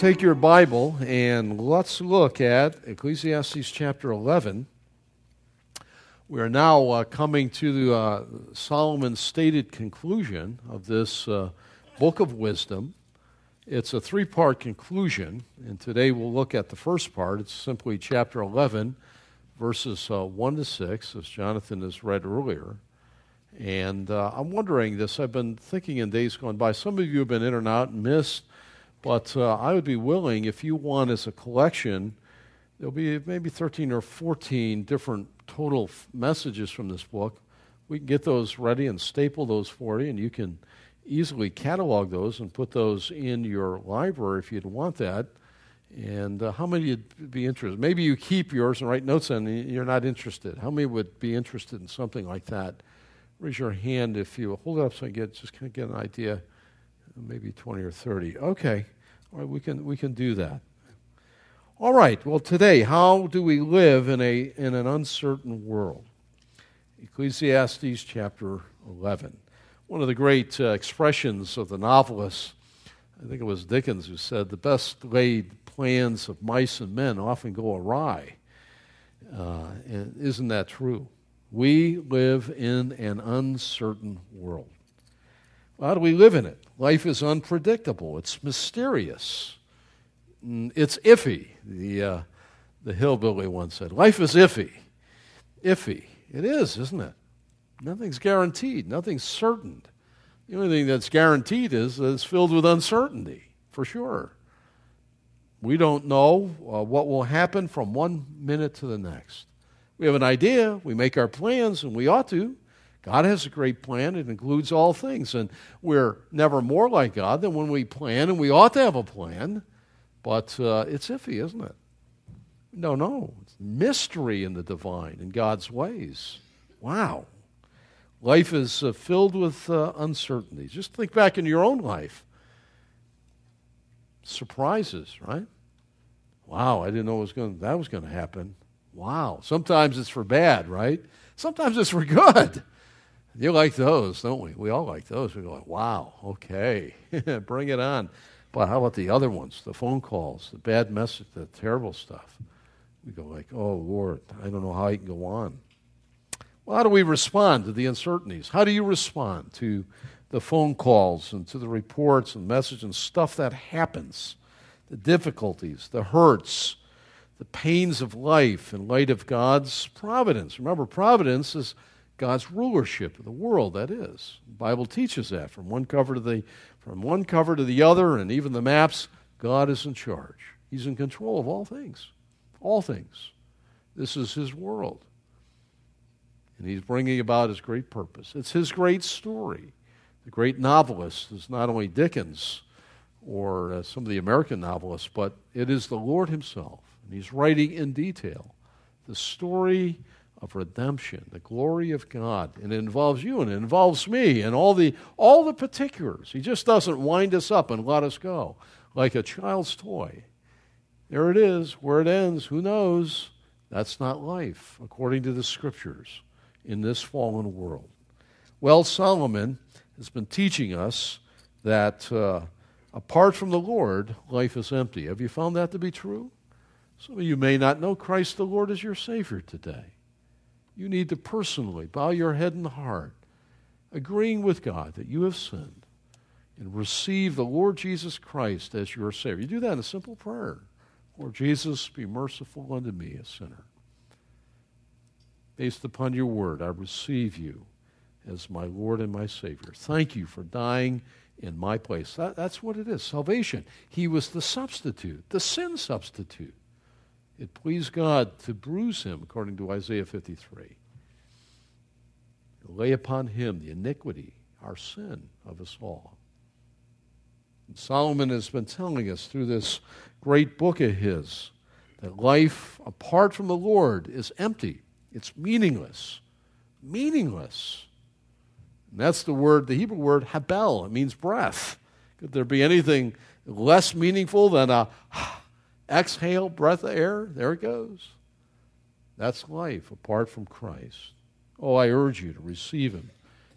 Take your Bible and let's look at Ecclesiastes chapter 11. We are now uh, coming to uh, Solomon's stated conclusion of this uh, book of wisdom. It's a three part conclusion, and today we'll look at the first part. It's simply chapter 11, verses uh, 1 to 6, as Jonathan has read earlier. And uh, I'm wondering this, I've been thinking in days gone by. Some of you have been in and out and missed but uh, I would be willing, if you want as a collection, there'll be maybe 13 or 14 different total f- messages from this book. We can get those ready and staple those for you, and you can easily catalog those and put those in your library if you'd want that. And uh, how many would be interested? Maybe you keep yours and write notes on it, you're not interested. How many would be interested in something like that? Raise your hand if you hold it up so I get just kind of get an idea maybe 20 or 30. Okay. All right, we can we can do that. All right. Well, today, how do we live in a in an uncertain world? Ecclesiastes chapter 11. One of the great uh, expressions of the novelist, I think it was Dickens who said, "The best laid plans of mice and men often go awry." Uh, isn't that true? We live in an uncertain world. How do we live in it? Life is unpredictable, it's mysterious, mm, it's iffy. The, uh, the hillbilly once said, Life is iffy. Iffy. It is, isn't it? Nothing's guaranteed, nothing's certain. The only thing that's guaranteed is that it's filled with uncertainty, for sure. We don't know uh, what will happen from one minute to the next. We have an idea, we make our plans, and we ought to. God has a great plan. It includes all things. And we're never more like God than when we plan, and we ought to have a plan. But uh, it's iffy, isn't it? No, no. It's mystery in the divine, in God's ways. Wow. Life is uh, filled with uh, uncertainties. Just think back in your own life. Surprises, right? Wow, I didn't know was going that was going to happen. Wow. Sometimes it's for bad, right? Sometimes it's for good. You like those, don't we? We all like those. We go, like, wow, okay, bring it on. But how about the other ones, the phone calls, the bad message, the terrible stuff? We go like, oh, Lord, I don't know how I can go on. Well, how do we respond to the uncertainties? How do you respond to the phone calls and to the reports and messages and stuff that happens, the difficulties, the hurts, the pains of life in light of God's providence? Remember, providence is God's rulership of the world, that is. The Bible teaches that from one cover to the from one cover to the other and even the maps, God is in charge. He's in control of all things. All things. This is his world. And he's bringing about his great purpose. It's his great story. The great novelist is not only Dickens or uh, some of the American novelists, but it is the Lord himself. And he's writing in detail the story of redemption, the glory of God. And it involves you and it involves me and all the, all the particulars. He just doesn't wind us up and let us go like a child's toy. There it is. Where it ends, who knows? That's not life, according to the scriptures, in this fallen world. Well, Solomon has been teaching us that uh, apart from the Lord, life is empty. Have you found that to be true? Some of you may not know Christ the Lord as your Savior today. You need to personally bow your head and heart, agreeing with God that you have sinned, and receive the Lord Jesus Christ as your Savior. You do that in a simple prayer Lord Jesus, be merciful unto me, a sinner. Based upon your word, I receive you as my Lord and my Savior. Thank you for dying in my place. That, that's what it is salvation. He was the substitute, the sin substitute. It pleased God to bruise him, according to Isaiah 53. Lay upon him the iniquity, our sin of us all. Solomon has been telling us through this great book of his that life apart from the Lord is empty, it's meaningless. Meaningless. And that's the word, the Hebrew word habel. It means breath. Could there be anything less meaningful than a exhale breath of air? There it goes. That's life apart from Christ. Oh, I urge you to receive him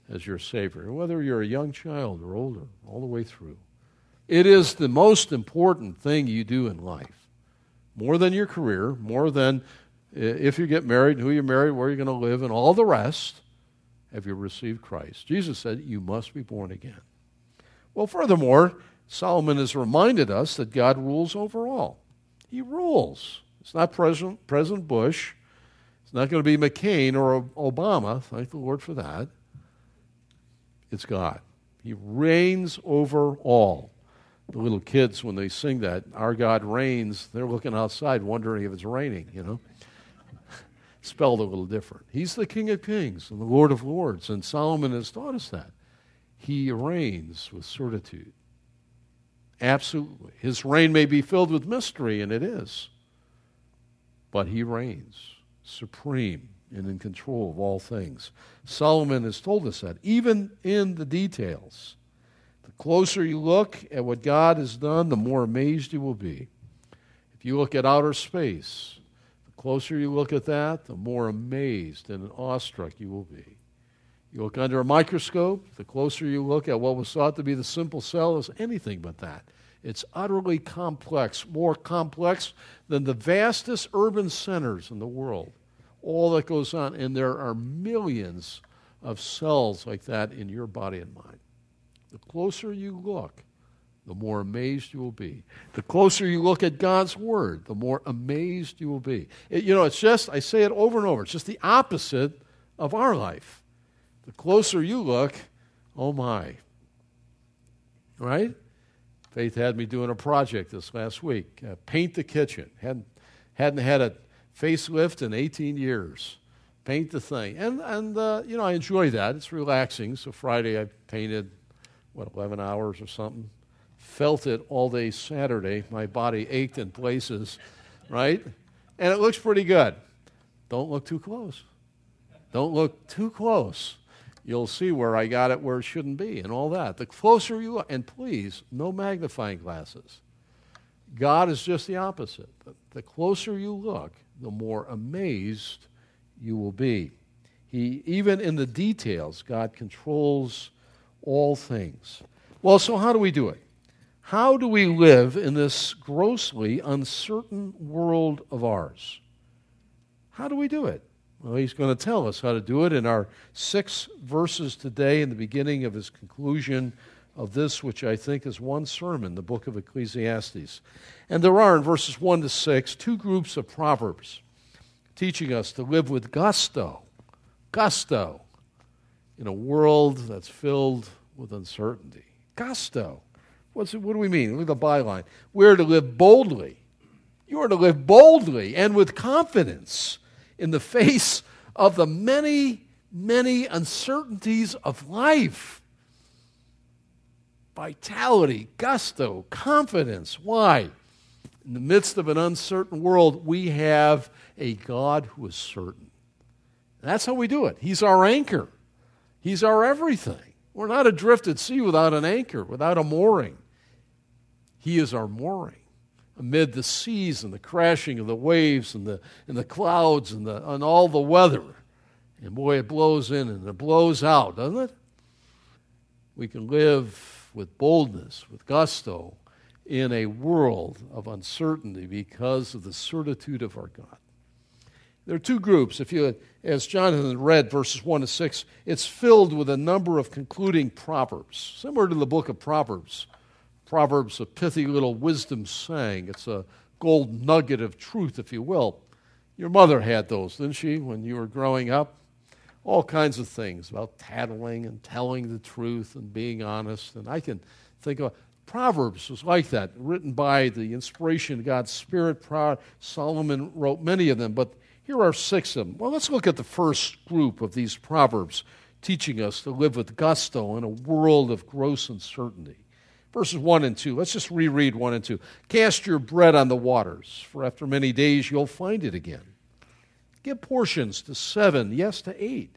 as your Savior, whether you're a young child or older, all the way through. It is the most important thing you do in life. More than your career, more than if you get married, who you're married, where you're going to live, and all the rest. Have you received Christ? Jesus said, You must be born again. Well, furthermore, Solomon has reminded us that God rules over all. He rules. It's not President, President Bush. It's not going to be McCain or Obama. Thank the Lord for that. It's God. He reigns over all. The little kids, when they sing that, Our God reigns, they're looking outside wondering if it's raining, you know. Spelled a little different. He's the King of Kings and the Lord of Lords, and Solomon has taught us that. He reigns with certitude. Absolutely. His reign may be filled with mystery, and it is, but he reigns supreme and in control of all things. Solomon has told us that, even in the details. The closer you look at what God has done, the more amazed you will be. If you look at outer space, the closer you look at that, the more amazed and awestruck you will be. You look under a microscope, the closer you look at what was thought to be the simple cell is anything but that. It's utterly complex, more complex than the vastest urban centers in the world all that goes on. And there are millions of cells like that in your body and mind. The closer you look, the more amazed you will be. The closer you look at God's Word, the more amazed you will be. It, you know, it's just, I say it over and over, it's just the opposite of our life. The closer you look, oh my. Right? Faith had me doing a project this last week uh, paint the kitchen. Hadn't, hadn't had a facelift in 18 years. Paint the thing. And, and uh, you know, I enjoy that. It's relaxing. So Friday I painted, what, 11 hours or something. Felt it all day Saturday. My body ached in places, right? And it looks pretty good. Don't look too close. Don't look too close. You'll see where I got it where it shouldn't be and all that. The closer you are, and please, no magnifying glasses. God is just the opposite. The closer you look, the more amazed you will be. He, even in the details, God controls all things. Well, so how do we do it? How do we live in this grossly uncertain world of ours? How do we do it? Well, he's going to tell us how to do it in our six verses today in the beginning of his conclusion of this, which I think is one sermon, the book of Ecclesiastes. And there are in verses 1 to 6 two groups of proverbs teaching us to live with gusto, gusto, in a world that's filled with uncertainty. Gusto. What's it, what do we mean? Look at the byline. We're to live boldly. You are to live boldly and with confidence in the face of the many, many uncertainties of life vitality, gusto, confidence. Why? In the midst of an uncertain world, we have a God who is certain. that's how we do it. He's our anchor, He's our everything. We're not adrift at sea without an anchor, without a mooring. He is our mooring amid the seas and the crashing of the waves and the, and the clouds and, the, and all the weather. And boy, it blows in and it blows out, doesn't it? We can live with boldness, with gusto, in a world of uncertainty because of the certitude of our God. There are two groups. If you, as Jonathan read verses 1 to 6, it's filled with a number of concluding proverbs, similar to the book of Proverbs. Proverbs, a pithy little wisdom saying. It's a gold nugget of truth, if you will. Your mother had those, didn't she, when you were growing up? all kinds of things about tattling and telling the truth and being honest. And I can think of Proverbs was like that, written by the inspiration of God's Spirit. Solomon wrote many of them, but here are six of them. Well, let's look at the first group of these Proverbs teaching us to live with gusto in a world of gross uncertainty. Verses 1 and 2. Let's just reread 1 and 2. Cast your bread on the waters, for after many days you'll find it again. Give portions to seven, yes, to eight,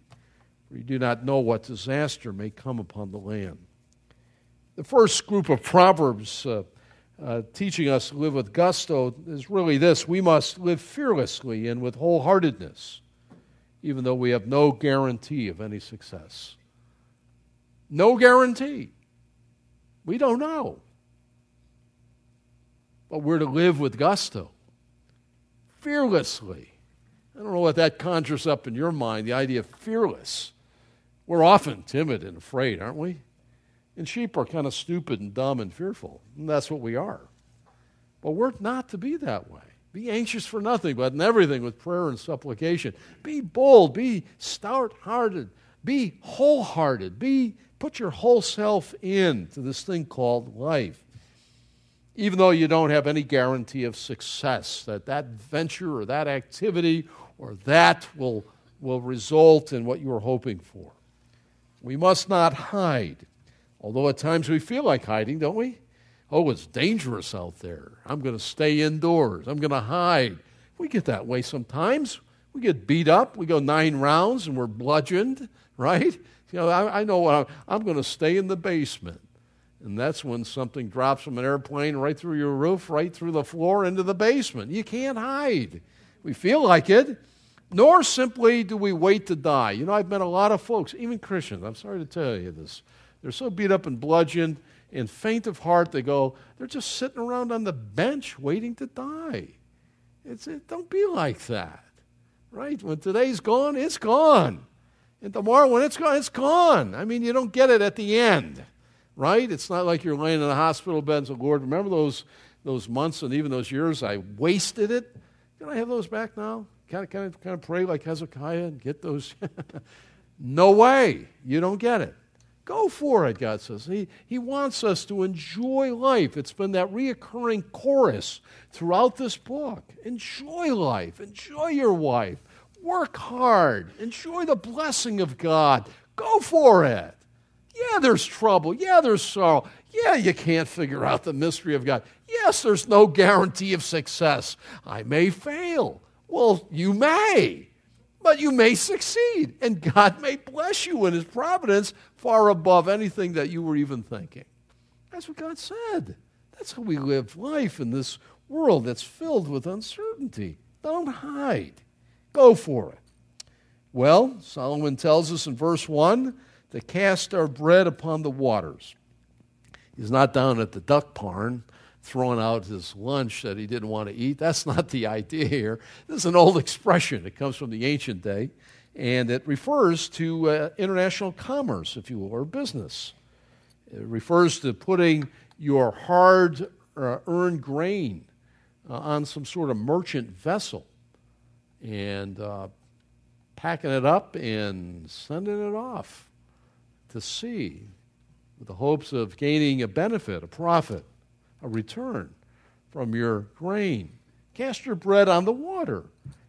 for you do not know what disaster may come upon the land. The first group of Proverbs uh, uh, teaching us to live with gusto is really this we must live fearlessly and with wholeheartedness, even though we have no guarantee of any success. No guarantee. We don't know. But we're to live with gusto, fearlessly. I don't know what that conjures up in your mind, the idea of fearless. We're often timid and afraid, aren't we? And sheep are kind of stupid and dumb and fearful. And that's what we are. But we're not to be that way. Be anxious for nothing, but in everything with prayer and supplication. Be bold, be stout hearted, be wholehearted, be put your whole self in to this thing called life. Even though you don't have any guarantee of success, that that venture or that activity or that will, will result in what you are hoping for. We must not hide, although at times we feel like hiding, don't we? Oh, it's dangerous out there. I'm going to stay indoors. I'm going to hide. We get that way sometimes. We get beat up. We go nine rounds and we're bludgeoned, right? You know, I, I know I'm, I'm going to stay in the basement. And that's when something drops from an airplane right through your roof, right through the floor into the basement. You can't hide. We feel like it. Nor simply do we wait to die. You know, I've met a lot of folks, even Christians, I'm sorry to tell you this. They're so beat up and bludgeoned and faint of heart, they go, they're just sitting around on the bench waiting to die. It's, it, don't be like that, right? When today's gone, it's gone. And tomorrow, when it's gone, it's gone. I mean, you don't get it at the end, right? It's not like you're laying in a hospital bed and say, Lord, remember those, those months and even those years I wasted it? Can I have those back now? Kind of, kind of, kind of pray like Hezekiah and get those? no way. You don't get it. Go for it, God says. He, he wants us to enjoy life. It's been that reoccurring chorus throughout this book. Enjoy life. Enjoy your wife. Work hard. Enjoy the blessing of God. Go for it. Yeah, there's trouble. Yeah, there's sorrow. Yeah, you can't figure out the mystery of God. Yes, there's no guarantee of success. I may fail. Well, you may, but you may succeed. And God may bless you in His providence far above anything that you were even thinking. That's what God said. That's how we live life in this world that's filled with uncertainty. Don't hide, go for it. Well, Solomon tells us in verse 1 to cast our bread upon the waters. He's not down at the duck barn throwing out his lunch that he didn't want to eat. That's not the idea here. This is an old expression. It comes from the ancient day, and it refers to uh, international commerce, if you will, or business. It refers to putting your hard uh, earned grain uh, on some sort of merchant vessel and uh, packing it up and sending it off to sea with the hopes of gaining a benefit, a profit a return from your grain. Cast your bread on the water.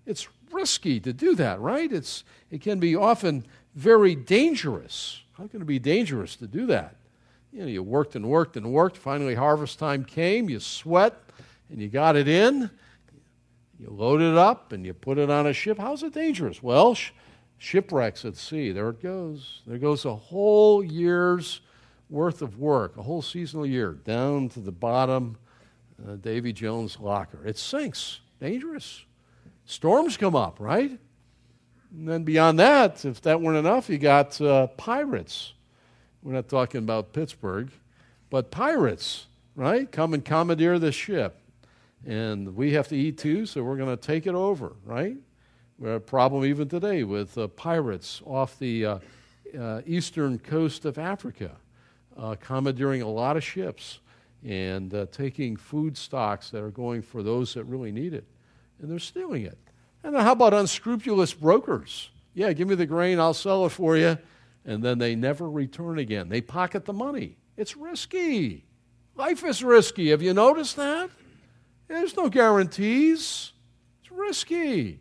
It's risky to do that, right? It's, it can be often very dangerous. How can it be dangerous to do that? You know, you worked and worked and worked. Finally, harvest time came. You sweat and you got it in. You load it up and you put it on a ship. How's it dangerous? Well, sh- shipwrecks at sea. There it goes. There goes a whole year's worth of work, a whole seasonal year, down to the bottom, uh, Davy Jones' locker. It sinks. Dangerous. Storms come up, right? And then beyond that, if that weren't enough, you got uh, pirates. We're not talking about Pittsburgh, but pirates, right? Come and commandeer the ship. And we have to eat too, so we're going to take it over, right? We have a problem even today with uh, pirates off the uh, uh, eastern coast of Africa uh, commandeering a lot of ships and uh, taking food stocks that are going for those that really need it. And they're stealing it. And then how about unscrupulous brokers? Yeah, give me the grain, I'll sell it for you. And then they never return again. They pocket the money. It's risky. Life is risky. Have you noticed that? There's no guarantees. It's risky.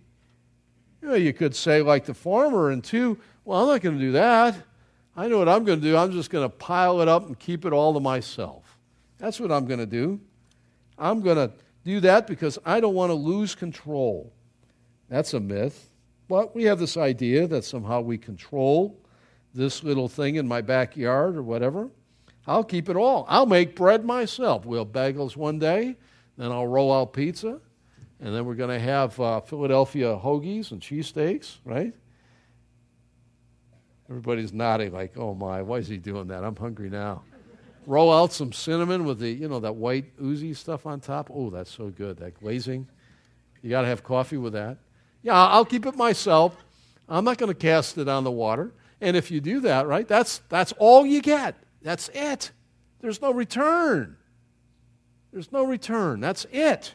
You know, you could say, like the farmer, and two, well, I'm not going to do that. I know what I'm going to do. I'm just going to pile it up and keep it all to myself. That's what I'm going to do. I'm going to do that because I don't want to lose control. That's a myth. But we have this idea that somehow we control this little thing in my backyard or whatever. I'll keep it all. I'll make bread myself. We'll bagels one day, then I'll roll out pizza, and then we're going to have uh, Philadelphia hoagies and cheesesteaks, right? Everybody's nodding like, oh my, why is he doing that? I'm hungry now. Roll out some cinnamon with the, you know, that white oozy stuff on top. Oh, that's so good. That glazing. You got to have coffee with that. Yeah, I'll keep it myself. I'm not going to cast it on the water. And if you do that, right, that's, that's all you get. That's it. There's no return. There's no return. That's it.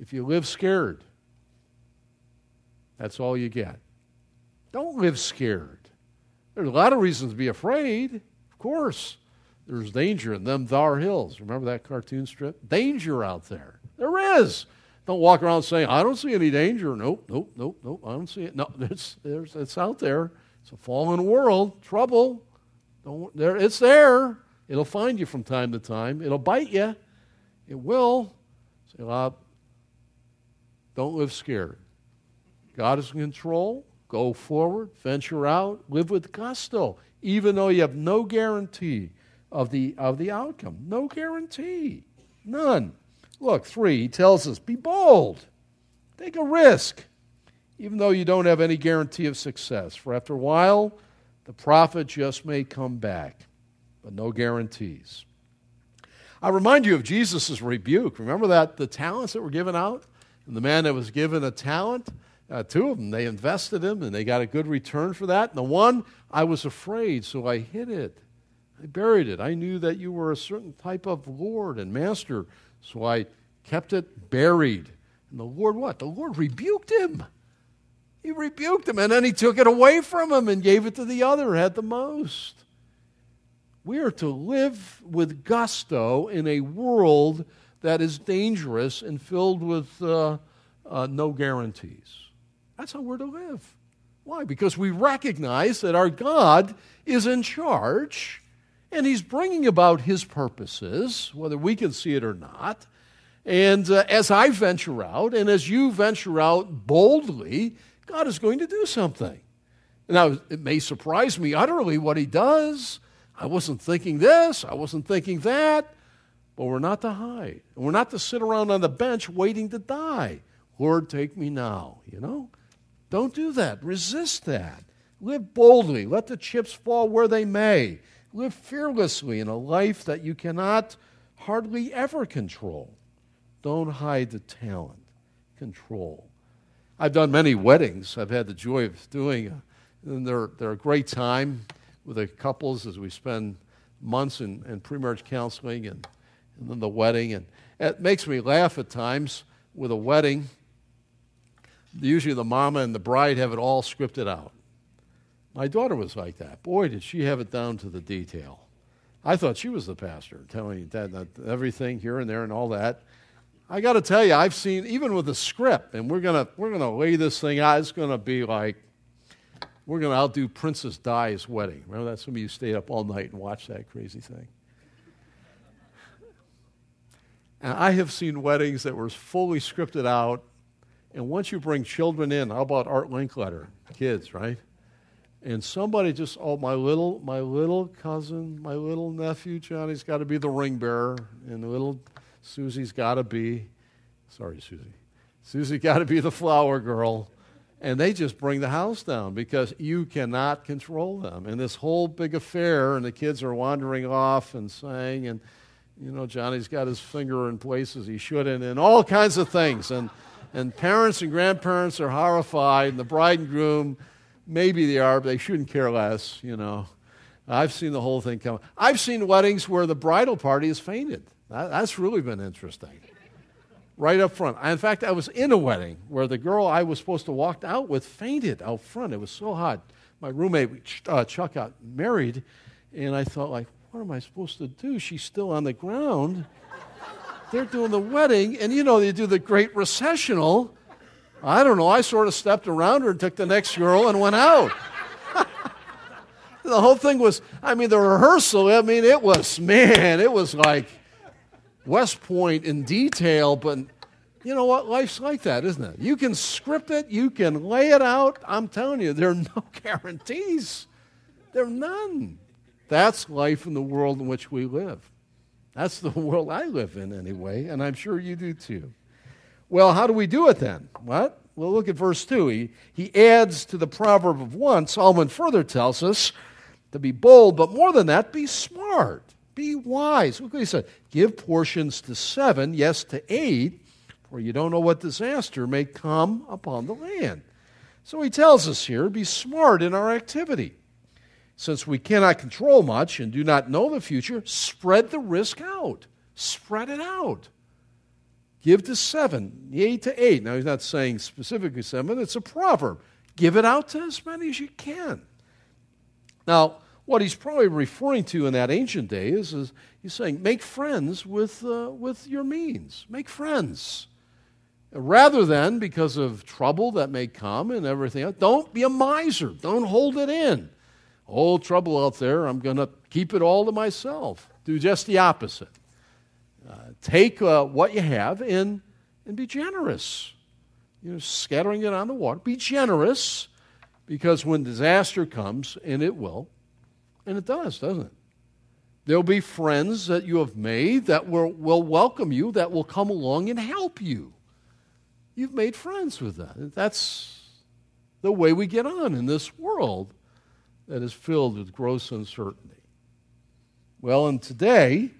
If you live scared, that's all you get. Don't live scared. There's a lot of reasons to be afraid, of course. There's danger in them thar hills. Remember that cartoon strip? Danger out there. There is. Don't walk around saying, I don't see any danger. Nope, nope, nope, nope. I don't see it. No, it's, out there. It's a fallen world. Trouble. Don't, there, it's there. It'll find you from time to time. It'll bite you. It will. Say, well, don't live scared. God is in control. Go forward, venture out, live with gusto, even though you have no guarantee of the, of the outcome. No guarantee. None. Look, three, he tells us be bold, take a risk, even though you don't have any guarantee of success. For after a while, the profit just may come back, but no guarantees. I remind you of Jesus' rebuke. Remember that the talents that were given out? And the man that was given a talent, uh, two of them, they invested him and they got a good return for that. And the one, I was afraid, so I hid it. I buried it. I knew that you were a certain type of Lord and Master, so I kept it buried. And the Lord, what? The Lord rebuked him. He rebuked him, and then he took it away from him and gave it to the other had the most. We are to live with gusto in a world that is dangerous and filled with uh, uh, no guarantees. That's how we're to live. Why? Because we recognize that our God is in charge and He's bringing about His purposes, whether we can see it or not. And uh, as I venture out, and as you venture out boldly, God is going to do something. Now, it may surprise me utterly what He does. I wasn't thinking this, I wasn't thinking that. But we're not to hide. We're not to sit around on the bench waiting to die. Lord, take me now, you know? Don't do that. Resist that. Live boldly. Let the chips fall where they may. Live fearlessly in a life that you cannot hardly ever control. Don't hide the talent. Control. I've done many weddings. I've had the joy of doing, uh, and they're, they're a great time with the couples as we spend months in, in pre-marriage counseling and, and then the wedding. And it makes me laugh at times with a wedding usually the mama and the bride have it all scripted out. My daughter was like that. Boy, did she have it down to the detail. I thought she was the pastor, telling you that, that everything here and there and all that. I got to tell you, I've seen even with the script, and we're gonna we're gonna lay this thing out. It's gonna be like we're gonna outdo Princess Di's wedding. Remember that? Some of you stayed up all night and watched that crazy thing. And I have seen weddings that were fully scripted out and once you bring children in, how about Art Linkletter? Kids, right? And somebody just, oh, my little, my little cousin, my little nephew, Johnny's got to be the ring bearer, and little Susie's got to be, sorry, Susie, Susie got to be the flower girl. And they just bring the house down because you cannot control them. And this whole big affair, and the kids are wandering off and saying, and, you know, Johnny's got his finger in places he shouldn't, and all kinds of things. And, and parents and grandparents are horrified, and the bride and groom, maybe they are, but they shouldn't care less, you know. I've seen the whole thing come. I've seen weddings where the bridal party has fainted. That, that's really been interesting. Right up front. In fact, I was in a wedding where the girl I was supposed to walk out with fainted out front. It was so hot. My roommate, uh, Chuck, got married, and I thought, like, what am I supposed to do? She's still on the ground they're doing the wedding, and you know, they do the great recessional. I don't know. I sort of stepped around her and took the next girl and went out. the whole thing was, I mean, the rehearsal, I mean, it was, man, it was like West Point in detail, but you know what? Life's like that, isn't it? You can script it, you can lay it out. I'm telling you, there are no guarantees. There are none. That's life in the world in which we live. That's the world I live in, anyway, and I'm sure you do too. Well, how do we do it then? What? Well, look at verse 2. He, he adds to the proverb of 1. Solomon further tells us to be bold, but more than that, be smart, be wise. Look what he said give portions to seven, yes, to eight, for you don't know what disaster may come upon the land. So he tells us here be smart in our activity. Since we cannot control much and do not know the future, spread the risk out. Spread it out. Give to seven, eight to eight. Now, he's not saying specifically seven, it's a proverb. Give it out to as many as you can. Now, what he's probably referring to in that ancient day is, is he's saying, make friends with, uh, with your means. Make friends. Rather than, because of trouble that may come and everything else, don't be a miser. Don't hold it in. Old trouble out there, I'm going to keep it all to myself. Do just the opposite. Uh, take uh, what you have and, and be generous. You know, scattering it on the water. Be generous because when disaster comes, and it will, and it does, doesn't it? There'll be friends that you have made that will, will welcome you, that will come along and help you. You've made friends with them. That's the way we get on in this world that is filled with gross uncertainty. Well, and today,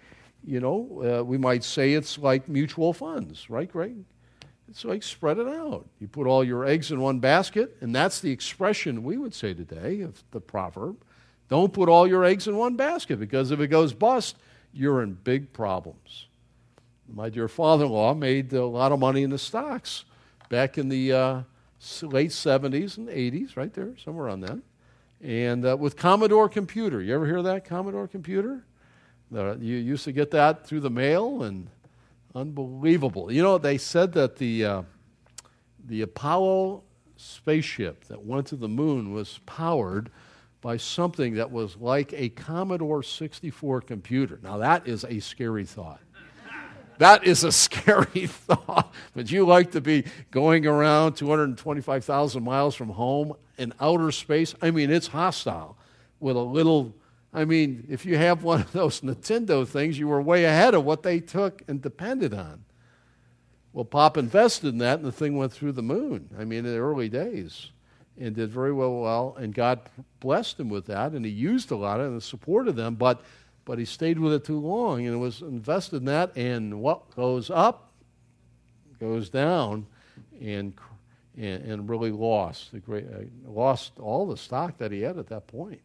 you know, uh, we might say it's like mutual funds, right, Greg? It's like spread it out. You put all your eggs in one basket, and that's the expression we would say today of the proverb. Don't put all your eggs in one basket because if it goes bust, you're in big problems. My dear father in law made a lot of money in the stocks back in the uh, late 70s and 80s, right there, somewhere on that. And uh, with Commodore Computer. You ever hear that, Commodore Computer? you used to get that through the mail, and unbelievable. You know, they said that the, uh, the Apollo spaceship that went to the moon was powered by something that was like a Commodore 64 computer. Now, that is a scary thought. That is a scary thought. Would you like to be going around 225,000 miles from home in outer space? I mean, it's hostile with a little. I mean, if you have one of those Nintendo things, you were way ahead of what they took and depended on. Well, Pop invested in that, and the thing went through the moon. I mean, in the early days, and did very well. Well, and God blessed him with that, and he used a lot of it and supported them. But but he stayed with it too long and was invested in that. And what goes up goes down, and and, and really lost the great uh, lost all the stock that he had at that point.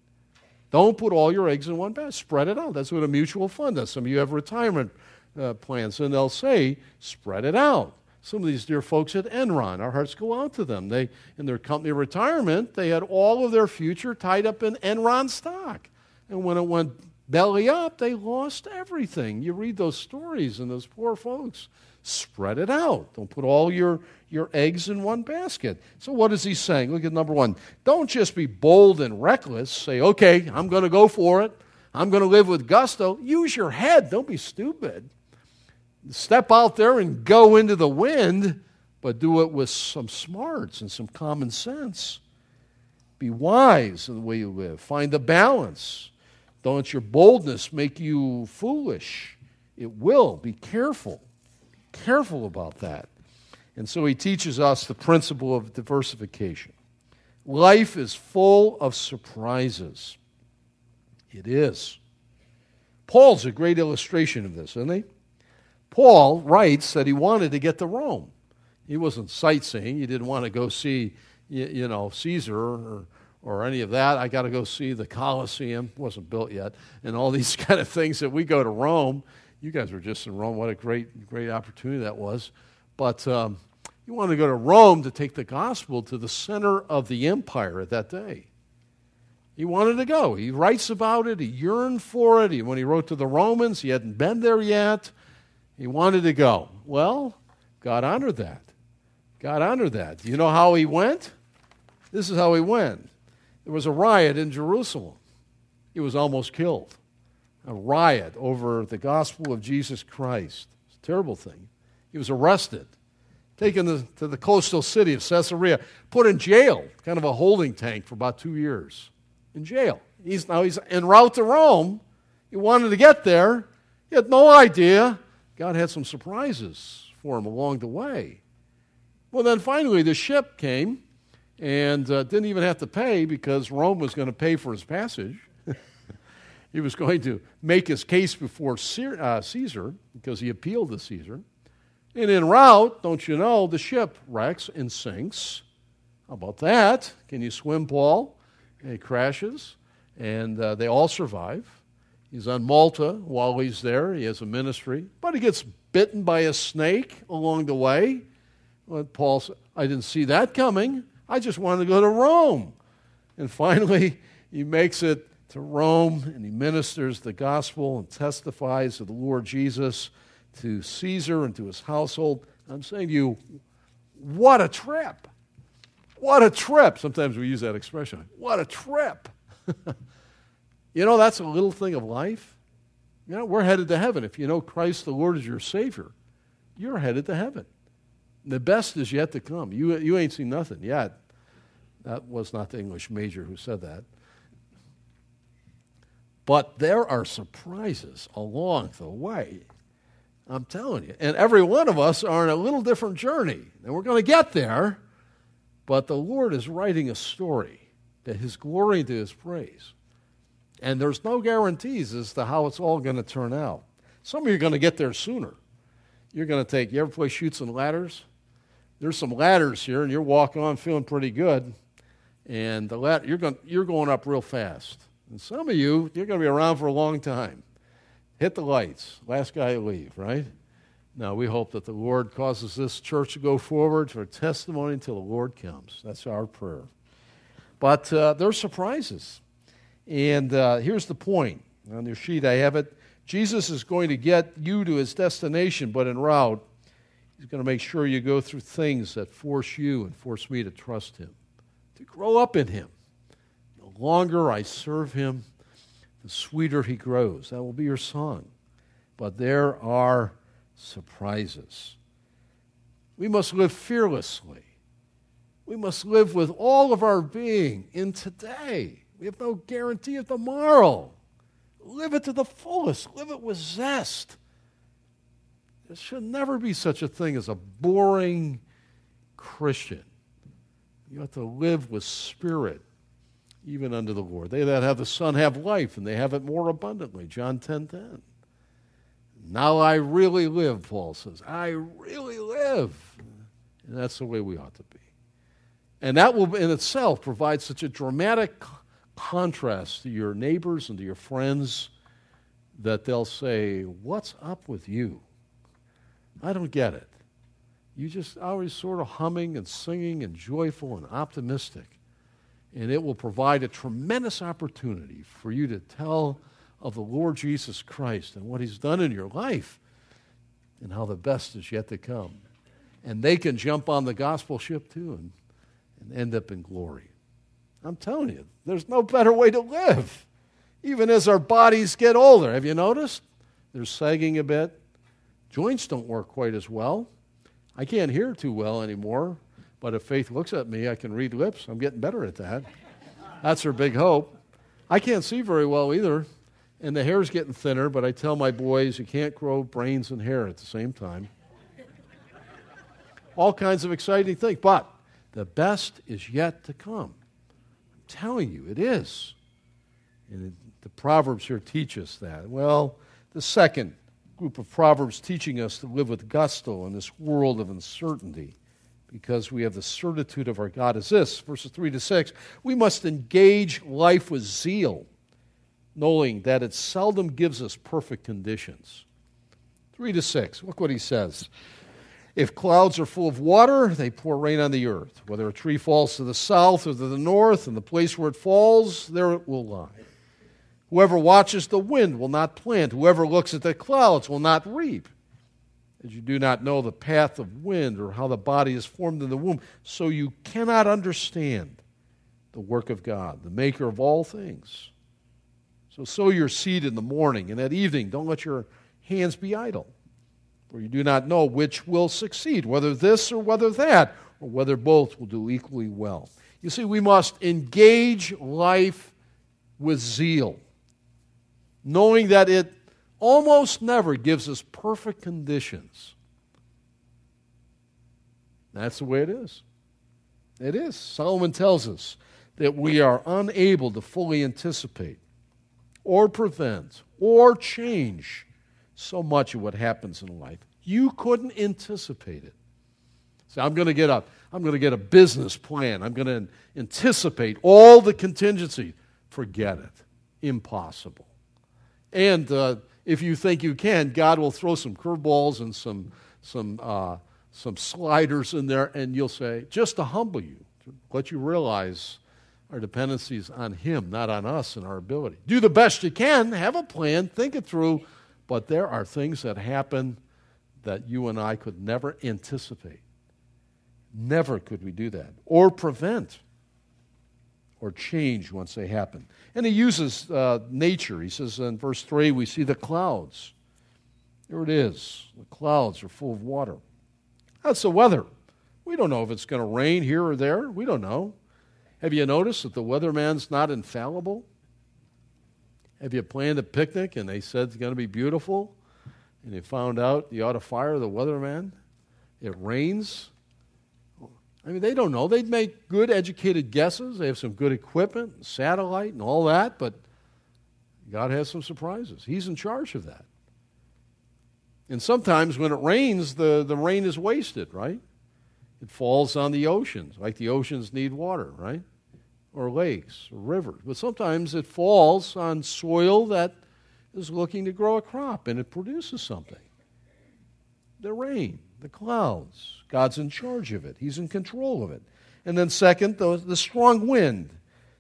Don't put all your eggs in one basket. Spread it out. That's what a mutual fund does. Some of you have retirement uh, plans, and they'll say, spread it out. Some of these dear folks at Enron, our hearts go out to them. They, in their company retirement, they had all of their future tied up in Enron stock. And when it went belly up, they lost everything. You read those stories and those poor folks. Spread it out. Don't put all your, your eggs in one basket. So, what is he saying? Look at number one. Don't just be bold and reckless. Say, okay, I'm going to go for it. I'm going to live with gusto. Use your head. Don't be stupid. Step out there and go into the wind, but do it with some smarts and some common sense. Be wise in the way you live. Find the balance. Don't let your boldness make you foolish. It will. Be careful. Careful about that. And so he teaches us the principle of diversification. Life is full of surprises. It is. Paul's a great illustration of this, isn't he? Paul writes that he wanted to get to Rome. He wasn't sightseeing. He didn't want to go see, you know, Caesar or or any of that. I got to go see the Colosseum, wasn't built yet, and all these kind of things that we go to Rome. You guys were just in Rome. What a great, great opportunity that was. But um, you want to go to Rome to take the gospel to the center of the empire at that day. He wanted to go. He writes about it. He yearned for it. He, when he wrote to the Romans, he hadn't been there yet. He wanted to go. Well, God honored that. God honored that. Do you know how he went? This is how he went there was a riot in Jerusalem. he was almost killed. A riot over the gospel of Jesus Christ. It's a terrible thing. He was arrested, taken to, to the coastal city of Caesarea, put in jail, kind of a holding tank for about two years. In jail. He's now he's en route to Rome. He wanted to get there. He had no idea. God had some surprises for him along the way. Well, then finally the ship came and uh, didn't even have to pay because Rome was going to pay for his passage. he was going to make his case before uh, Caesar because he appealed to Caesar. And en route, don't you know, the ship wrecks and sinks. How about that? Can you swim, Paul? And he crashes, and uh, they all survive. He's on Malta while he's there. He has a ministry, but he gets bitten by a snake along the way. Paul said, I didn't see that coming. I just wanted to go to Rome. And finally, he makes it to Rome and he ministers the gospel and testifies of the Lord Jesus to Caesar and to his household. I'm saying to you, what a trip! What a trip! Sometimes we use that expression. What a trip! you know, that's a little thing of life. You know, we're headed to heaven. If you know Christ the Lord is your Savior, you're headed to heaven. The best is yet to come. You, you ain't seen nothing yet. That was not the English major who said that. But there are surprises along the way. I'm telling you. And every one of us are on a little different journey. And we're going to get there. But the Lord is writing a story that His glory to His praise. And there's no guarantees as to how it's all going to turn out. Some of you are going to get there sooner. You're going to take, you ever play Chutes and Ladders? There's some ladders here, and you're walking on feeling pretty good and the ladder, you're, going, you're going up real fast. And some of you, you're going to be around for a long time. Hit the lights. Last guy to leave, right? Now, we hope that the Lord causes this church to go forward for testimony until the Lord comes. That's our prayer. But uh, there are surprises. And uh, here's the point. On your sheet, I have it. Jesus is going to get you to his destination, but en route, he's going to make sure you go through things that force you and force me to trust him to grow up in Him. The longer I serve Him, the sweeter He grows. That will be your song. But there are surprises. We must live fearlessly. We must live with all of our being in today. We have no guarantee of tomorrow. Live it to the fullest, live it with zest. There should never be such a thing as a boring Christian. You have to live with spirit, even unto the Lord. They that have the Son have life, and they have it more abundantly. John 10 10. Now I really live, Paul says. I really live. And that's the way we ought to be. And that will, in itself, provide such a dramatic contrast to your neighbors and to your friends that they'll say, What's up with you? I don't get it. You just always sort of humming and singing and joyful and optimistic. And it will provide a tremendous opportunity for you to tell of the Lord Jesus Christ and what He's done in your life and how the best is yet to come. And they can jump on the gospel ship too and, and end up in glory. I'm telling you, there's no better way to live, even as our bodies get older. Have you noticed? They're sagging a bit. Joints don't work quite as well. I can't hear too well anymore, but if Faith looks at me, I can read lips. I'm getting better at that. That's her big hope. I can't see very well either, and the hair's getting thinner, but I tell my boys you can't grow brains and hair at the same time. All kinds of exciting things, but the best is yet to come. Telling you, it is. And the Proverbs here teach us that. Well, the second group of Proverbs teaching us to live with gusto in this world of uncertainty because we have the certitude of our God is this verses 3 to 6 we must engage life with zeal knowing that it seldom gives us perfect conditions 3 to 6 look what he says if clouds are full of water they pour rain on the earth whether a tree falls to the south or to the north and the place where it falls there it will lie Whoever watches the wind will not plant. Whoever looks at the clouds will not reap. As you do not know the path of wind or how the body is formed in the womb, so you cannot understand the work of God, the maker of all things. So sow your seed in the morning, and at evening don't let your hands be idle. For you do not know which will succeed, whether this or whether that, or whether both will do equally well. You see, we must engage life with zeal, knowing that it almost never gives us perfect conditions. That's the way it is. It is. Solomon tells us that we are unable to fully anticipate or prevent or change so much of what happens in life. You couldn't anticipate it. So I'm going to get a, I'm going to get a business plan. I'm going to anticipate all the contingencies. Forget it. Impossible. And uh, if you think you can, God will throw some curveballs and some, some, uh, some sliders in there, and you'll say, just to humble you, to let you realize our dependencies on Him, not on us and our ability. Do the best you can, have a plan, think it through, but there are things that happen that you and I could never anticipate. Never could we do that, or prevent, or change once they happen. And he uses uh, nature. He says in verse 3, we see the clouds. There it is. The clouds are full of water. That's the weather. We don't know if it's going to rain here or there. We don't know. Have you noticed that the weatherman's not infallible? Have you planned a picnic and they said it's going to be beautiful? And you found out you ought to fire the weatherman? It rains? I mean, they don't know. They'd make good, educated guesses. They have some good equipment, and satellite, and all that, but God has some surprises. He's in charge of that. And sometimes when it rains, the, the rain is wasted, right? It falls on the oceans, like the oceans need water, right? Or lakes or rivers. But sometimes it falls on soil that is looking to grow a crop and it produces something. The rain, the clouds, God's in charge of it, He's in control of it. And then, second, the, the strong wind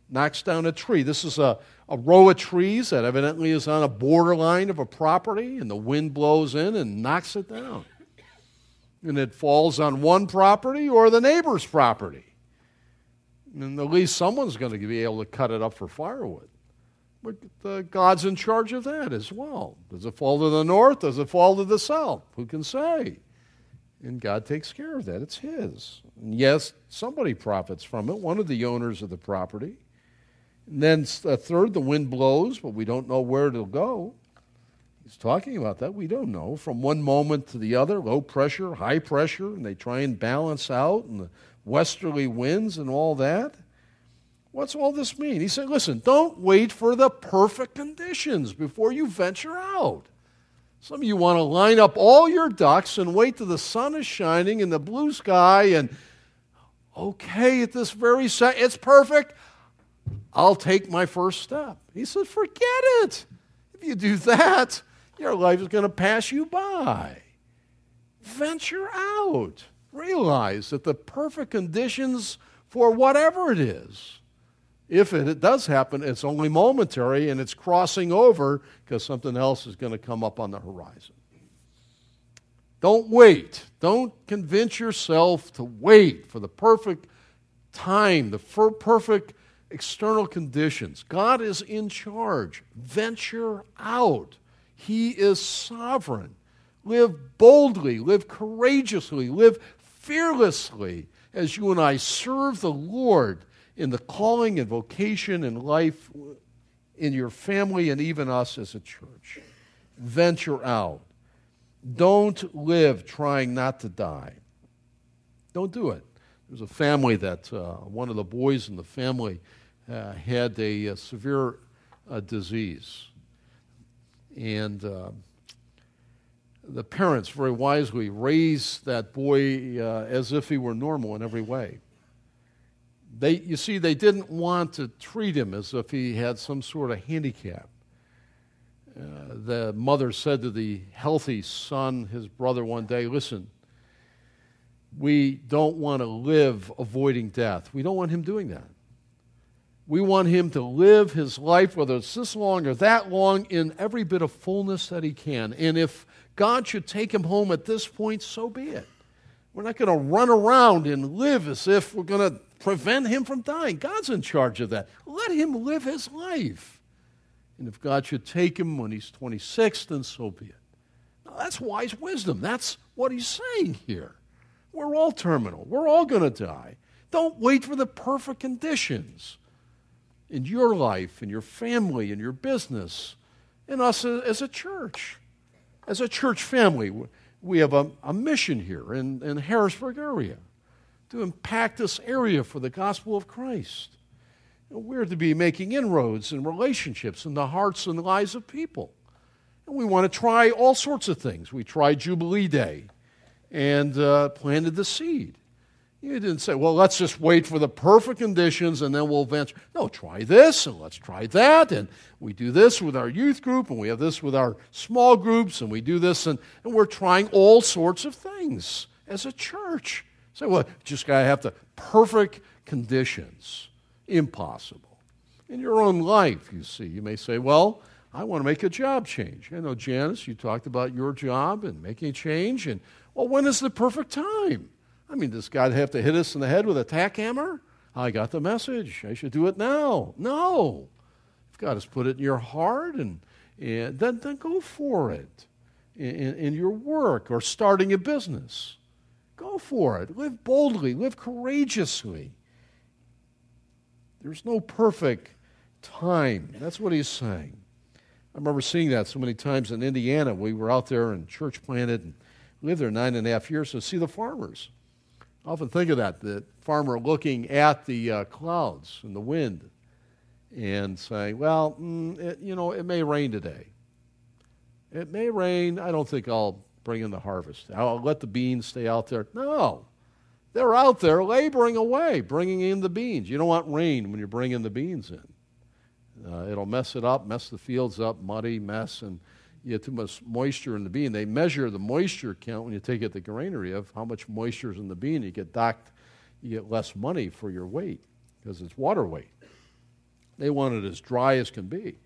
knocks down a tree. This is a, a row of trees that evidently is on a borderline of a property, and the wind blows in and knocks it down. And it falls on one property or the neighbor's property. And at least someone's going to be able to cut it up for firewood. But God's in charge of that as well. Does it fall to the north? Does it fall to the south? Who can say? And God takes care of that. It's His. And yes, somebody profits from it, one of the owners of the property. And then a third, the wind blows, but we don't know where it'll go. He's talking about that. We don't know. From one moment to the other, low pressure, high pressure, and they try and balance out, and the westerly winds and all that. What's all this mean? He said, listen, don't wait for the perfect conditions before you venture out. Some of you want to line up all your ducks and wait till the sun is shining and the blue sky and, okay, at this very second, it's perfect. I'll take my first step. He said, forget it. If you do that, your life is going to pass you by. Venture out realize that the perfect conditions for whatever it is, if it, it does happen, it's only momentary and it's crossing over because something else is going to come up on the horizon. Don't wait. Don't convince yourself to wait for the perfect time, the perfect external conditions. God is in charge. Venture out. He is sovereign. Live boldly, live courageously, live fearlessly as you and I serve the Lord in the calling and vocation and life in your family and even us as a church. Venture out. Don't live trying not to die. Don't do it. There's a family that uh, one of the boys in the family uh, had a, a severe uh, disease. And uh, the parents very wisely raised that boy uh, as if he were normal in every way. They, you see, they didn't want to treat him as if he had some sort of handicap. Uh, the mother said to the healthy son, his brother, one day, Listen, we don't want to live avoiding death. We don't want him doing that. We want him to live his life, whether it's this long or that long, in every bit of fullness that he can. And if God should take him home at this point, so be it. We're not going to run around and live as if we're going to prevent him from dying. God's in charge of that. Let him live his life. And if God should take him when he's 26, then so be it. Now, that's wise wisdom. That's what he's saying here. We're all terminal. We're all going to die. Don't wait for the perfect conditions in your life, in your family, in your business, in us as a church. As a church family, we have a, a mission here in, in Harrisburg area to impact this area for the gospel of Christ. And we're to be making inroads in relationships in the hearts and lives of people. And we want to try all sorts of things. We tried Jubilee Day and uh, planted the seed. You didn't say, well, let's just wait for the perfect conditions and then we'll venture. No, try this and let's try that. And we do this with our youth group and we have this with our small groups and we do this and, and we're trying all sorts of things as a church. Say, well, just got to have the perfect conditions. Impossible. In your own life, you see, you may say, well, I want to make a job change. I know, Janice, you talked about your job and making a change. And, well, when is the perfect time? I mean, does God have to hit us in the head with a tack hammer? I got the message. I should do it now. No. If God has put it in your heart, and, and then, then go for it in, in your work or starting a business. Go for it. Live boldly, live courageously. There's no perfect time. That's what he's saying. I remember seeing that so many times in Indiana. We were out there and church planted and lived there nine and a half years to see the farmers. I often think of that, the farmer looking at the uh, clouds and the wind and saying, well, mm, it, you know, it may rain today. It may rain. I don't think I'll bring in the harvest. I'll let the beans stay out there. No. They're out there laboring away, bringing in the beans. You don't want rain when you're bringing the beans in. Uh, it'll mess it up, mess the fields up, muddy, mess, and you have too much moisture in the bean. They measure the moisture count when you take it to the granary of how much moisture is in the bean. You get docked, you get less money for your weight because it's water weight. They want it as dry as can be.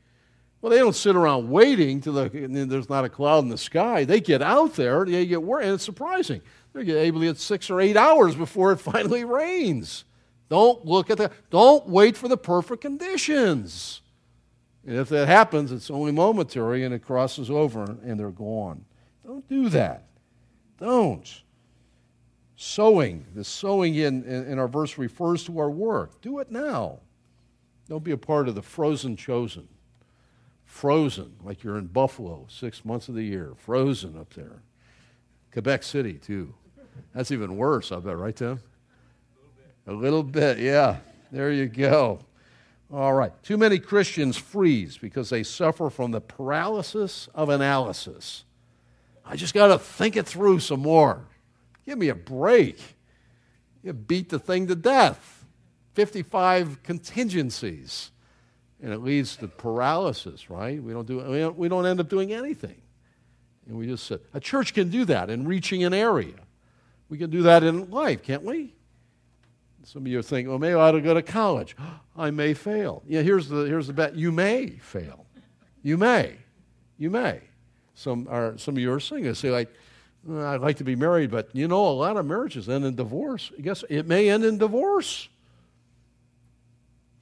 Well, they don't sit around waiting till the, there's not a cloud in the sky. They get out there, they get and it's surprising. They're able to get six or eight hours before it finally rains. Don't look at that. Don't wait for the perfect conditions. And if that happens, it's only momentary and it crosses over and they're gone. Don't do that. Don't. Sowing, the sowing in, in, our verse refers to our work. Do it now. Don't be a part of the frozen chosen. Frozen, like you're in Buffalo six months of the year. Frozen up there. Quebec City, too. That's even worse, I bet, right, Tim? A little bit, A little bit yeah. There you go. All right. Too many Christians freeze because they suffer from the paralysis of analysis. I just got to think it through some more. Give me a break. You beat the thing to death. 55 contingencies. And it leads to paralysis, right? We don't, do, we don't, we don't end up doing anything. And we just sit. A church can do that in reaching an area. We can do that in life, can't we? Some of you are thinking, well, maybe I ought to go to college. I may fail. Yeah, here's the, here's the bet. You may fail. You may. You may. Some, are, some of you are saying, say, like, I'd like to be married, but you know, a lot of marriages end in divorce. I guess it may end in divorce.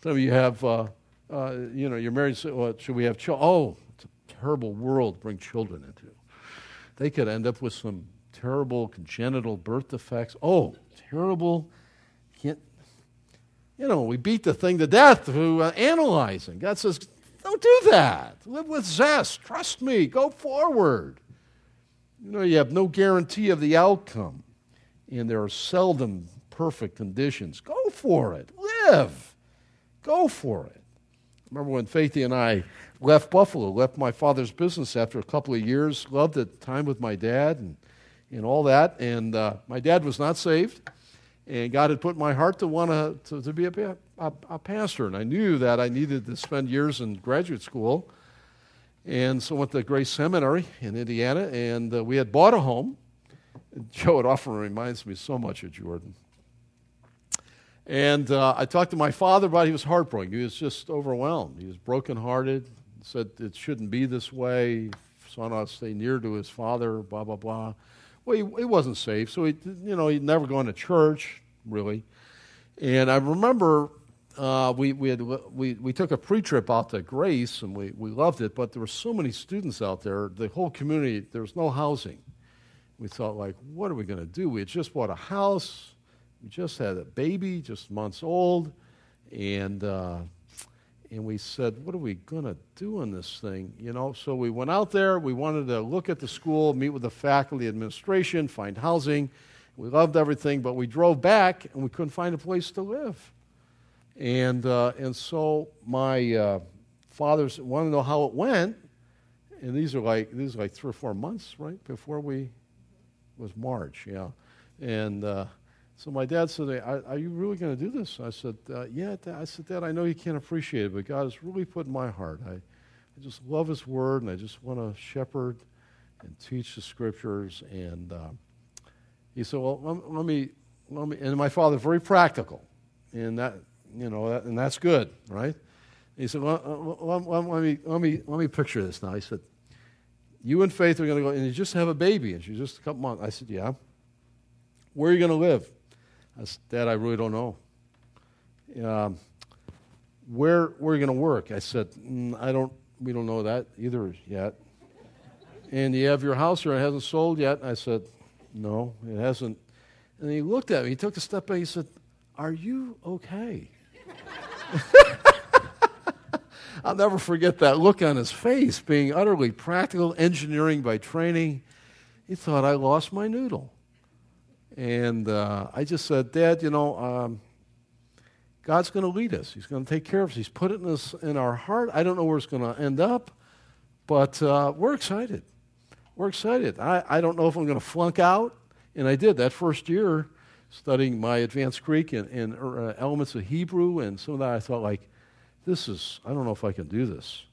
Some of you have, uh, uh, you know, you're married, so, well, should we have children? Oh, it's a terrible world to bring children into. They could end up with some terrible congenital birth defects. Oh, terrible you know, we beat the thing to death through uh, analyzing. God says, don't do that. Live with zest. Trust me. Go forward. You know, you have no guarantee of the outcome, and there are seldom perfect conditions. Go for it. Live. Go for it. remember when Faithy and I left Buffalo, left my father's business after a couple of years, loved the time with my dad and, and all that. And uh, my dad was not saved. And God had put my heart to want to, to be a, a, a, pastor. And I knew that I needed to spend years in graduate school. And so I went to Grace Seminary in Indiana, and uh, we had bought a home. Joe, it often reminds me so much of Jordan. And uh, I talked to my father about it. He was heartbroken. He was just overwhelmed. He was brokenhearted. Said it shouldn't be this way. Son ought to stay near to his father, blah, blah, blah. Well, he, he wasn't safe, so he, you know, he'd never gone to church, really. And I remember uh, we, we, had, we, we took a pre trip out to Grace and we, we loved it, but there were so many students out there, the whole community, there was no housing. We thought, like, what are we going to do? We had just bought a house, we just had a baby, just months old, and, uh, and we said, what are we going to do on this thing? You know, so we went out there, we wanted to look at the school, meet with the faculty administration, find housing. We loved everything, but we drove back and we couldn't find a place to live. And, uh, and so my uh, fathers wanted to know how it went. And these are like these are like three or four months, right, before we was March, yeah. And uh, so my dad said, are, are you really going to do this? I said, uh, Yeah. Dad. I said, Dad, I know you can't appreciate it, but God has really put in my heart. I, I just love His Word, and I just want to shepherd and teach the Scriptures. And uh, he said, Well, let, let, me, let me, and my father, very practical. And that, you know, that, and that's good, right? He said, well, let, let, let, me, let, me, let me picture this now. He said, You and Faith are going to go, and you just have a baby, and she's just a couple months. I said, Yeah. Where are you going to live? I said, Dad, I really don't know. Um, where, you going to work? I said, mm, I don't, we don't know that either yet. and you have your house or it hasn't sold yet? I said, No, it hasn't. And he looked at me. He took a step back. He said, Are you okay? I'll never forget that look on his face, being utterly practical, engineering by training. He thought I lost my noodle. And uh, I just said, Dad, you know, um, God's going to lead us. He's going to take care of us. He's put it in, us, in our heart. I don't know where it's going to end up, but uh, we're excited. We're excited. I, I don't know if I'm going to flunk out. And I did that first year studying my advanced Greek and, and uh, elements of Hebrew and some of that. I thought, like, this is, I don't know if I can do this.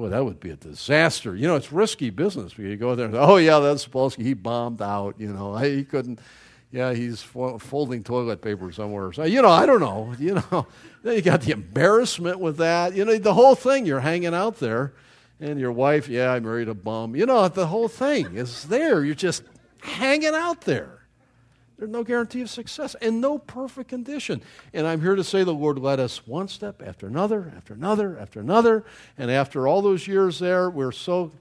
Boy, that would be a disaster. You know, it's risky business. You go there and say, oh, yeah, that's Sapolsky. He bombed out. You know, he couldn't, yeah, he's folding toilet paper somewhere. So, you know, I don't know. You know, then you got the embarrassment with that. You know, the whole thing, you're hanging out there. And your wife, yeah, I married a bum. You know, the whole thing is there. You're just hanging out there. There's no guarantee of success and no perfect condition. And I'm here to say the Lord led us one step after another, after another, after another. And after all those years there, we're so,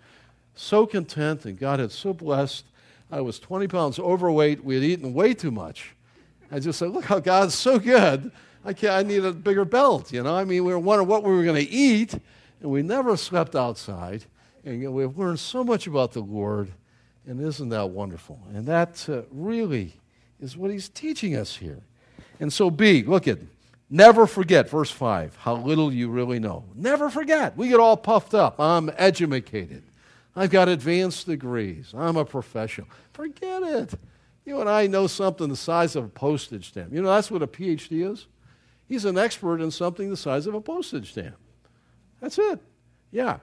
so content and God had so blessed. I was 20 pounds overweight. We had eaten way too much. I just said, look how God's so good. I, can't, I need a bigger belt, you know. I mean, we were wondering what we were going to eat, and we never slept outside. And we've learned so much about the Lord, and isn't that wonderful? And that uh, really is what he's teaching us here. And so, B, look at, never forget, verse 5, how little you really know. Never forget. We get all puffed up. I'm educated. I've got advanced degrees. I'm a professional. Forget it. You and I know something the size of a postage stamp. You know, that's what a PhD is. He's an expert in something the size of a postage stamp. That's it. Yeah.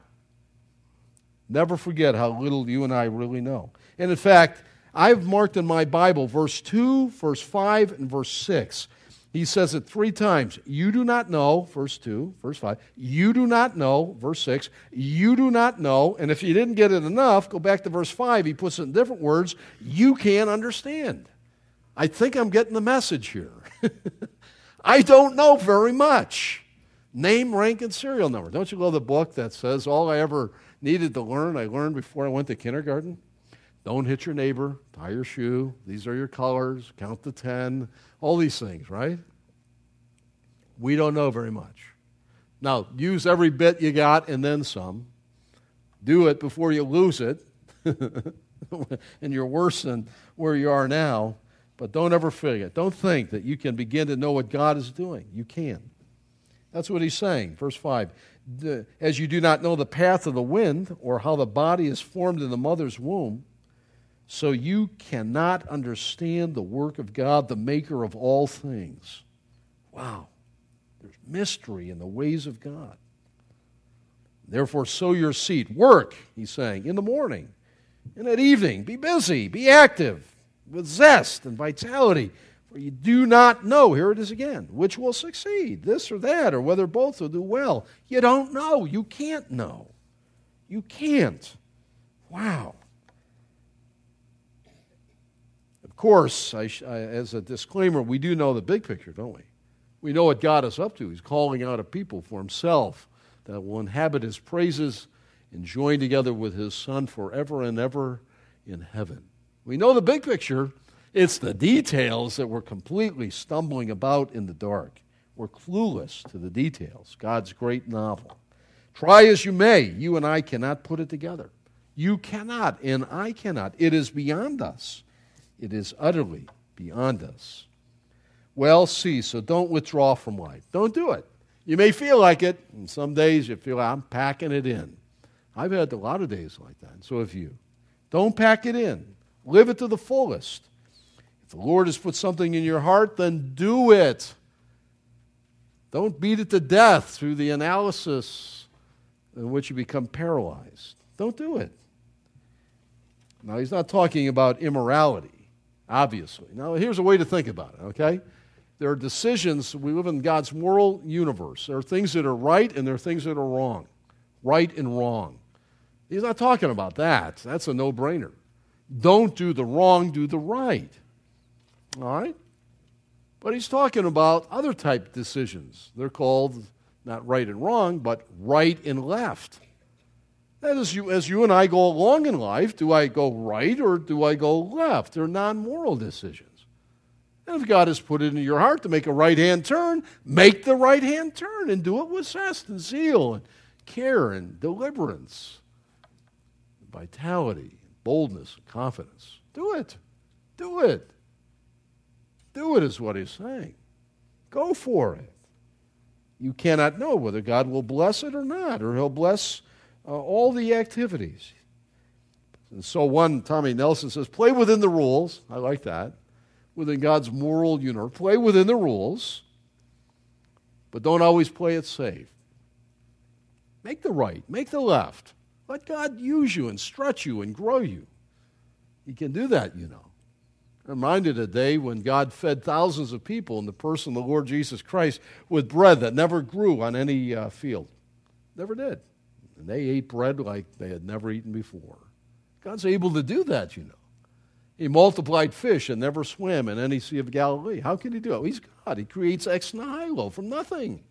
Never forget how little you and I really know. And in fact, I've marked in my Bible verse 2, verse 5, and verse 6. He says it three times. You do not know, verse 2, verse 5. You do not know, verse 6. You do not know. And if you didn't get it enough, go back to verse 5. He puts it in different words. You can't understand. I think I'm getting the message here. I don't know very much. Name, rank, and serial number. Don't you love the book that says all I ever needed to learn, I learned before I went to kindergarten? Don't hit your neighbor, tie your shoe, these are your colors, count to 10, all these things, right? We don't know very much. Now, use every bit you got and then some. Do it before you lose it, and you're worse than where you are now. But don't ever forget. Don't think that you can begin to know what God is doing. You can. That's what he's saying. Verse 5 As you do not know the path of the wind or how the body is formed in the mother's womb, so you cannot understand the work of God, the maker of all things. Wow. There's mystery in the ways of God. Therefore, sow your seed. Work, he's saying, in the morning and at evening. Be busy, be active with zest and vitality. For you do not know, here it is again, which will succeed, this or that, or whether both will do well. You don't know. You can't know. You can't. Wow. Of course, I, I, as a disclaimer, we do know the big picture, don't we? We know what God is up to. He's calling out a people for himself that will inhabit his praises and join together with his Son forever and ever in heaven. We know the big picture. It's the details that we're completely stumbling about in the dark. We're clueless to the details. God's great novel. Try as you may, you and I cannot put it together. You cannot, and I cannot. It is beyond us. It is utterly beyond us. Well, see, so don't withdraw from life. Don't do it. You may feel like it, and some days you feel like I'm packing it in. I've had a lot of days like that, and so have you. Don't pack it in. Live it to the fullest. If the Lord has put something in your heart, then do it. Don't beat it to death through the analysis in which you become paralyzed. Don't do it. Now, he's not talking about immorality, obviously. Now, here's a way to think about it, okay? There are decisions, we live in God's moral universe. There are things that are right and there are things that are wrong. Right and wrong. He's not talking about that. That's a no brainer. Don't do the wrong, do the right. All right? But he's talking about other type decisions. They're called not right and wrong, but right and left. That is, you, as you and I go along in life, do I go right or do I go left? They're non moral decisions. And if God has put it in your heart to make a right hand turn, make the right hand turn and do it with zest and zeal and care and deliverance, vitality, boldness, and confidence. Do it. Do it. Do it, is what he's saying. Go for it you cannot know whether God will bless it or not, or He'll bless uh, all the activities. And so, one, Tommy Nelson says, play within the rules. I like that. Within God's moral universe. Play within the rules, but don't always play it safe. Make the right, make the left. Let God use you and stretch you and grow you. He can do that, you know i reminded a day when God fed thousands of people in the person of the Lord Jesus Christ with bread that never grew on any uh, field. Never did. And they ate bread like they had never eaten before. God's able to do that, you know. He multiplied fish and never swam in any Sea of Galilee. How can he do it? He's God. He creates ex nihilo from nothing.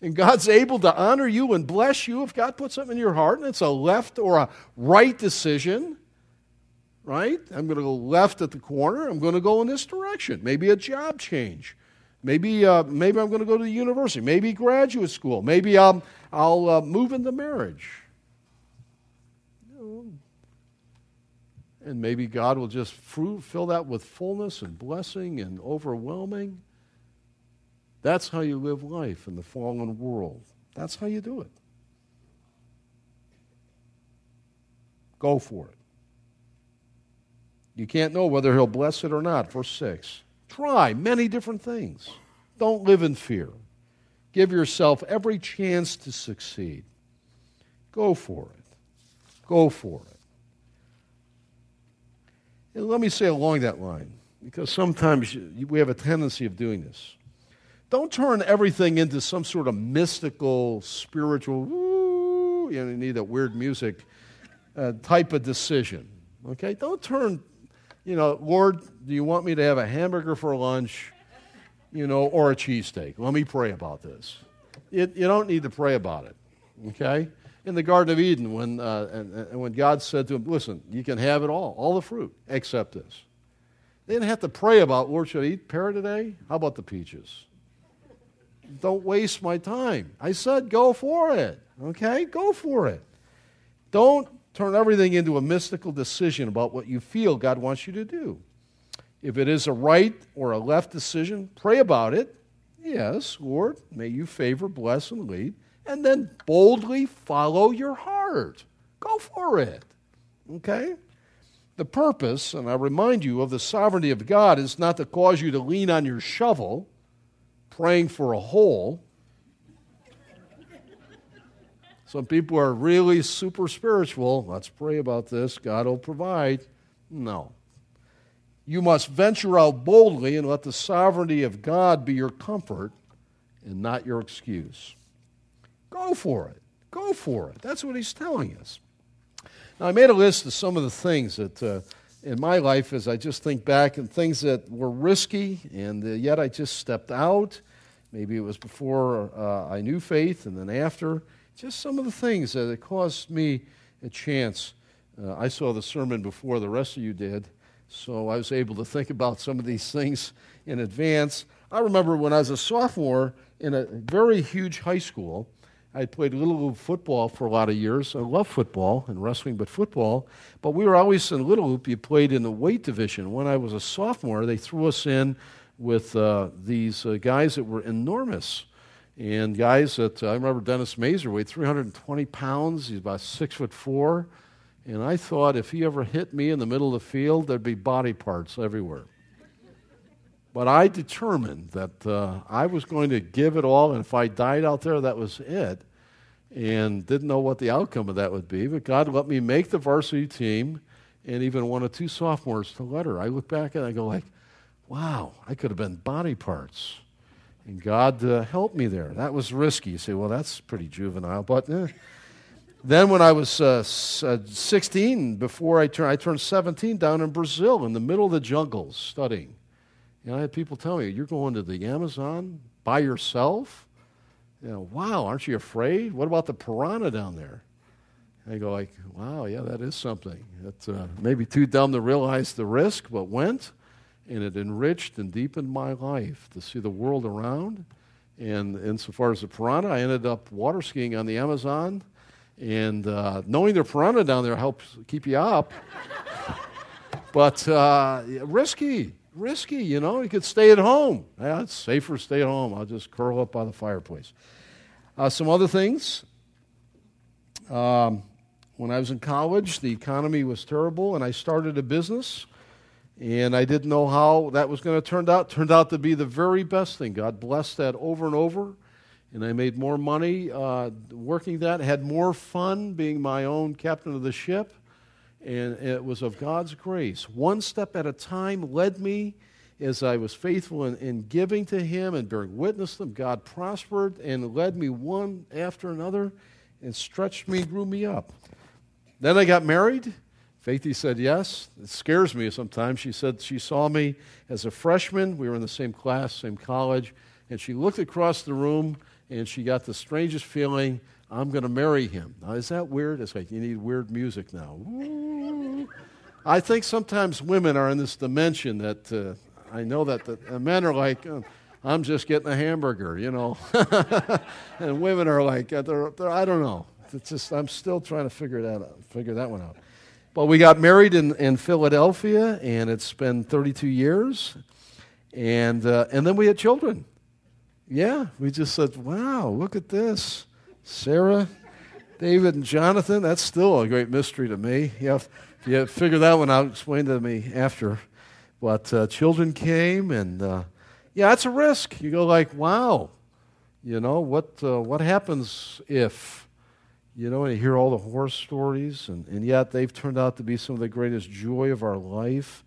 And God's able to honor you and bless you if God puts something in your heart and it's a left or a right decision right? I'm going to go left at the corner. I'm going to go in this direction. Maybe a job change. Maybe, uh, maybe I'm going to go to the university. Maybe graduate school. Maybe I'm. um, I'll uh, move into marriage. And maybe God will just fill that with fullness and blessing and overwhelming. That's how you live life in the fallen world. That's how you do it. Go for it. You can't know whether he'll bless it or not. Verse 6. Try many different things. Don't live in fear. Give yourself every chance to succeed. Go for it. Go for it. And let me say along that line, because sometimes we have a tendency of doing this. Don't turn everything into some sort of mystical, spiritual, you, you need that weird music uh, type of decision. Okay? Don't turn you know, Lord, do you want me to have a hamburger for lunch, you know, or a cheesesteak? Let me pray about this. It, you don't need to pray about it, okay? In the Garden of Eden, when, uh, and, and when God said to him, listen, you can have it all, all the fruit, except this. They didn't have to pray about, Lord, should I eat pear today? How about the peaches? Don't waste my time. I said, go for it, okay? Go for it. Don't turn everything into a mystical decision about what you feel God wants you to do. If it is a right or a left decision, pray about it. Yes, Lord, may you favor, bless, and lead. And then boldly follow your heart. Go for it. Okay? The purpose, and I remind you of the sovereignty of God, is not to cause you to lean on your shovel praying for a hole some people are really super spiritual. Let's pray about this. God will provide. No. You must venture out boldly and let the sovereignty of God be your comfort and not your excuse. Go for it. Go for it. That's what he's telling us. Now, I made a list of some of the things that uh, in my life as I just think back and things that were risky and uh, yet I just stepped out Maybe it was before uh, I knew Faith and then after. Just some of the things that it caused me a chance. Uh, I saw the sermon before the rest of you did, so I was able to think about some of these things in advance. I remember when I was a sophomore in a very huge high school, I played little loop football for a lot of years. I love football and wrestling, but football. But we were always in little loop. You played in the weight division. When I was a sophomore, they threw us in with uh, these uh, guys that were enormous. And guys that uh, I remember Dennis Mazer weighed 320 pounds. He's about six foot four. And I thought if he ever hit me in the middle of the field, there'd be body parts everywhere. But I determined that uh, I was going to give it all, and if I died out there, that was it. And didn't know what the outcome of that would be. But God let me make the varsity team, and even one or two sophomores to letter. I look back and I go like, wow, I could have been body parts. And God uh, helped me there. That was risky. You say, well, that's pretty juvenile, but eh. Then when I was uh, uh 16, before I turned, I turned 17 down in Brazil in the middle of the jungles studying. And I had people tell me, You're going to the Amazon by yourself? You know, wow, aren't you afraid? What about the piranha down there? I go like, wow, yeah, that is something. It's uh, maybe too dumb to realize the risk, but went, and it enriched and deepened my life to see the world around. And insofar as the piranha, I ended up water skiing on the Amazon, and uh, knowing their piranha down there helps keep you up. but uh, risky risky, you know. You could stay at home. Yeah, it's safer to stay at home. I'll just curl up by the fireplace. Uh, some other things. Um, when I was in college, the economy was terrible, and I started a business. And I didn't know how that was going to turn out. Turned out to be the very best thing. God blessed that over and over. And I made more money uh, working that, had more fun being my own captain of the ship and it was of God's grace. One step at a time led me as I was faithful in, in giving to Him and bearing witness to Him. God prospered and led me one after another and stretched me, grew me up. Then I got married. Faithy said yes. It scares me sometimes. She said she saw me as a freshman. We were in the same class, same college. And she looked across the room and she got the strangest feeling I'm going to marry him. Now, is that weird? It's like you need weird music now. I think sometimes women are in this dimension that uh, I know that the men are like, oh, I'm just getting a hamburger, you know. and women are like, uh, they're, they're, I don't know. It's just, I'm still trying to figure that out, figure that one out. But we got married in, in Philadelphia, and it's been 32 years. And, uh, and then we had children. Yeah, we just said, wow, look at this. Sarah, David, and Jonathan. That's still a great mystery to me. You have, if you figure that one out, explain to me after. But uh, children came, and uh, yeah, it's a risk. You go like, wow, you know what? Uh, what happens if? You know, and you hear all the horror stories, and, and yet they've turned out to be some of the greatest joy of our life.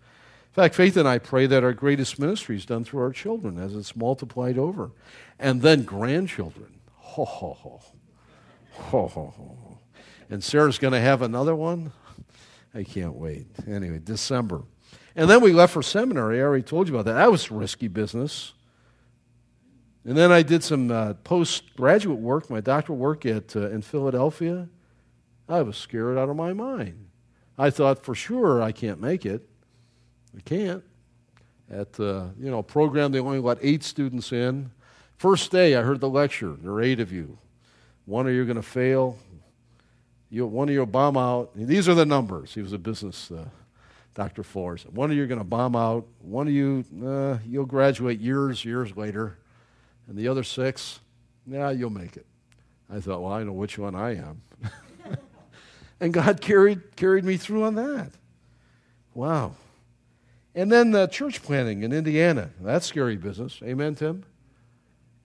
In fact, Faith and I pray that our greatest ministry is done through our children as it's multiplied over. And then grandchildren. Ho, ho, ho. Ho, ho, ho. And Sarah's going to have another one? I can't wait. Anyway, December. And then we left for seminary. I already told you about that. That was risky business. And then I did some uh, postgraduate work, my doctoral work at, uh, in Philadelphia. I was scared out of my mind. I thought for sure I can't make it. I can't. At uh, you know program, they only let eight students in. First day, I heard the lecture. There are eight of you. One of you are going to fail. You, one of you will bomb out. These are the numbers. He was a business, uh, Dr. Said. One of you are going to bomb out. One of you, uh, you'll graduate years, years later. And the other six, yeah, you'll make it. I thought, well, I know which one I am. and God carried, carried me through on that. Wow. And then the church planting in Indiana. That's scary business. Amen, Tim?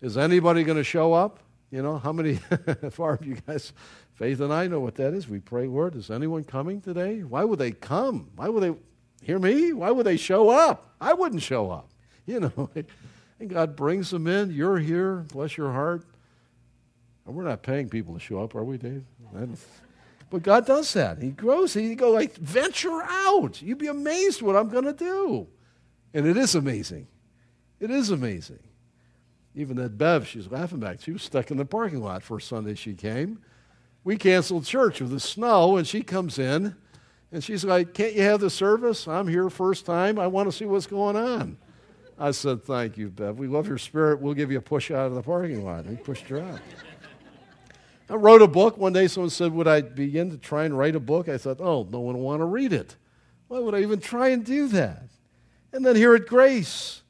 Is anybody going to show up? You know, how many, far of you guys, Faith and I know what that is. We pray, Lord, is anyone coming today? Why would they come? Why would they hear me? Why would they show up? I wouldn't show up. You know, and God brings them in. You're here. Bless your heart. And we're not paying people to show up, are we, Dave? But God does that. He grows. He go like, venture out. You'd be amazed what I'm going to do. And it is amazing. It is amazing. Even that Bev, she's laughing back. She was stuck in the parking lot first Sunday she came. We canceled church with the snow, and she comes in, and she's like, Can't you have the service? I'm here first time. I want to see what's going on. I said, Thank you, Bev. We love your spirit. We'll give you a push out of the parking lot. We pushed her out. I wrote a book. One day someone said, Would I begin to try and write a book? I thought, Oh, no one will want to read it. Why would I even try and do that? And then here at Grace.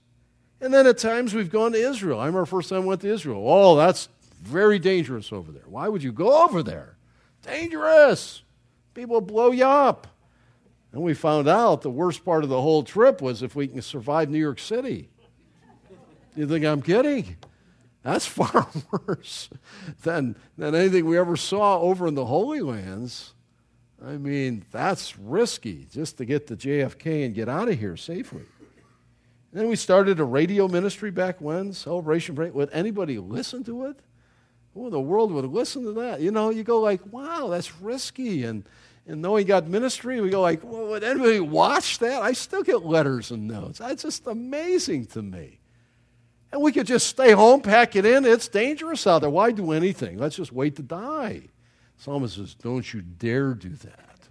And then at times we've gone to Israel. I remember first time I went to Israel. Oh, that's very dangerous over there. Why would you go over there? Dangerous. People blow you up. And we found out the worst part of the whole trip was if we can survive New York City. You think I'm kidding? That's far worse than, than anything we ever saw over in the Holy Lands. I mean, that's risky just to get to JFK and get out of here safely. And then we started a radio ministry back when, Celebration Break. Would anybody listen to it? Who in the world would listen to that? You know, you go like, wow, that's risky. And, and knowing God ministry, we go like, well, would anybody watch that? I still get letters and notes. That's just amazing to me. And we could just stay home, pack it in. It's dangerous out there. Why do anything? Let's just wait to die. Psalmist says, Don't you dare do that.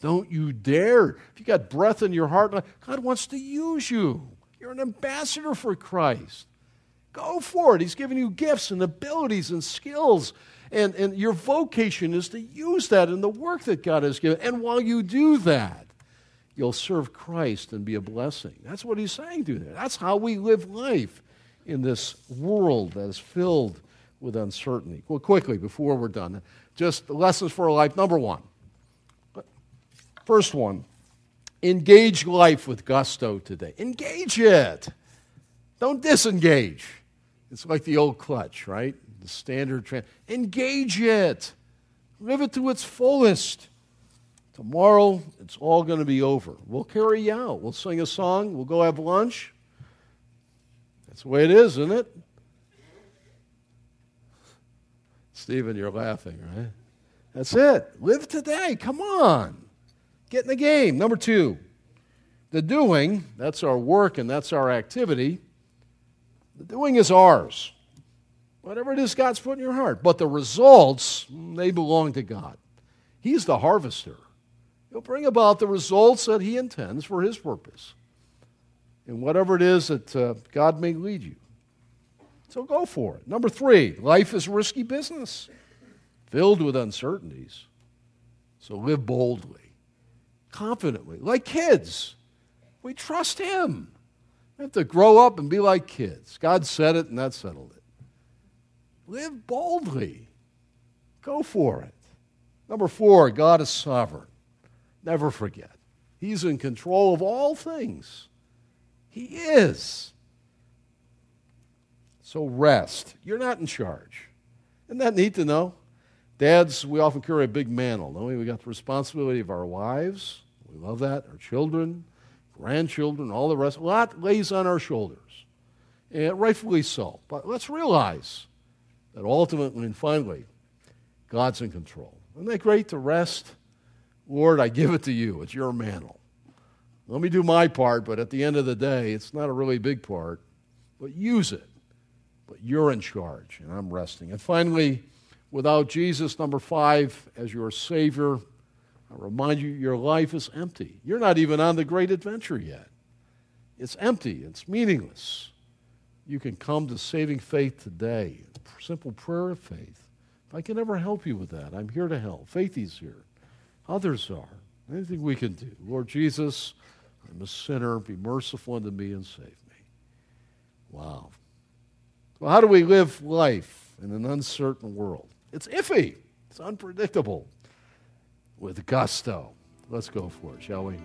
Don't you dare. If you got breath in your heart, God wants to use you. You're an ambassador for Christ. Go for it. He's given you gifts and abilities and skills. And, and your vocation is to use that in the work that God has given. And while you do that, you'll serve Christ and be a blessing. That's what he's saying to you. That's how we live life in this world that is filled with uncertainty. Well, quickly, before we're done, just lessons for life. Number one. First one engage life with gusto today. Engage it. Don't disengage. It's like the old clutch, right? The standard. Tra- engage it. Live it to its fullest. Tomorrow, it's all going to be over. We'll carry you out. We'll sing a song. We'll go have lunch. That's the way it is, isn't it? Stephen, you're laughing, right? That's it. Live today. Come on. Get in the game. Number two, the doing, that's our work and that's our activity. The doing is ours. Whatever it is God's put in your heart. But the results, mm, they belong to God. He's the harvester. He'll bring about the results that He intends for His purpose. And whatever it is that uh, God may lead you. So go for it. Number three, life is risky business, filled with uncertainties. So live boldly, confidently, like kids. We trust Him. We have to grow up and be like kids. God said it, and that settled it. Live boldly. Go for it. Number four, God is sovereign. Never forget. He's in control of all things. He is. So rest. You're not in charge. Isn't that neat to know? Dads, we often carry a big mantle, don't we? We got the responsibility of our wives. We love that. Our children, grandchildren, all the rest. A lot lays on our shoulders. And rightfully so. But let's realize that ultimately and finally, God's in control. Isn't that great to rest? Lord, I give it to you. It's your mantle. Let me do my part, but at the end of the day, it's not a really big part, but use it. But you're in charge, and I'm resting. And finally, without Jesus, number five, as your Savior, I remind you your life is empty. You're not even on the great adventure yet. It's empty, it's meaningless. You can come to saving faith today. Simple prayer of faith. If I can ever help you with that, I'm here to help. Faith is here. Others are. Anything we can do. Lord Jesus, I'm a sinner. Be merciful unto me and save me. Wow. Well, how do we live life in an uncertain world? It's iffy, it's unpredictable. With gusto. Let's go for it, shall we?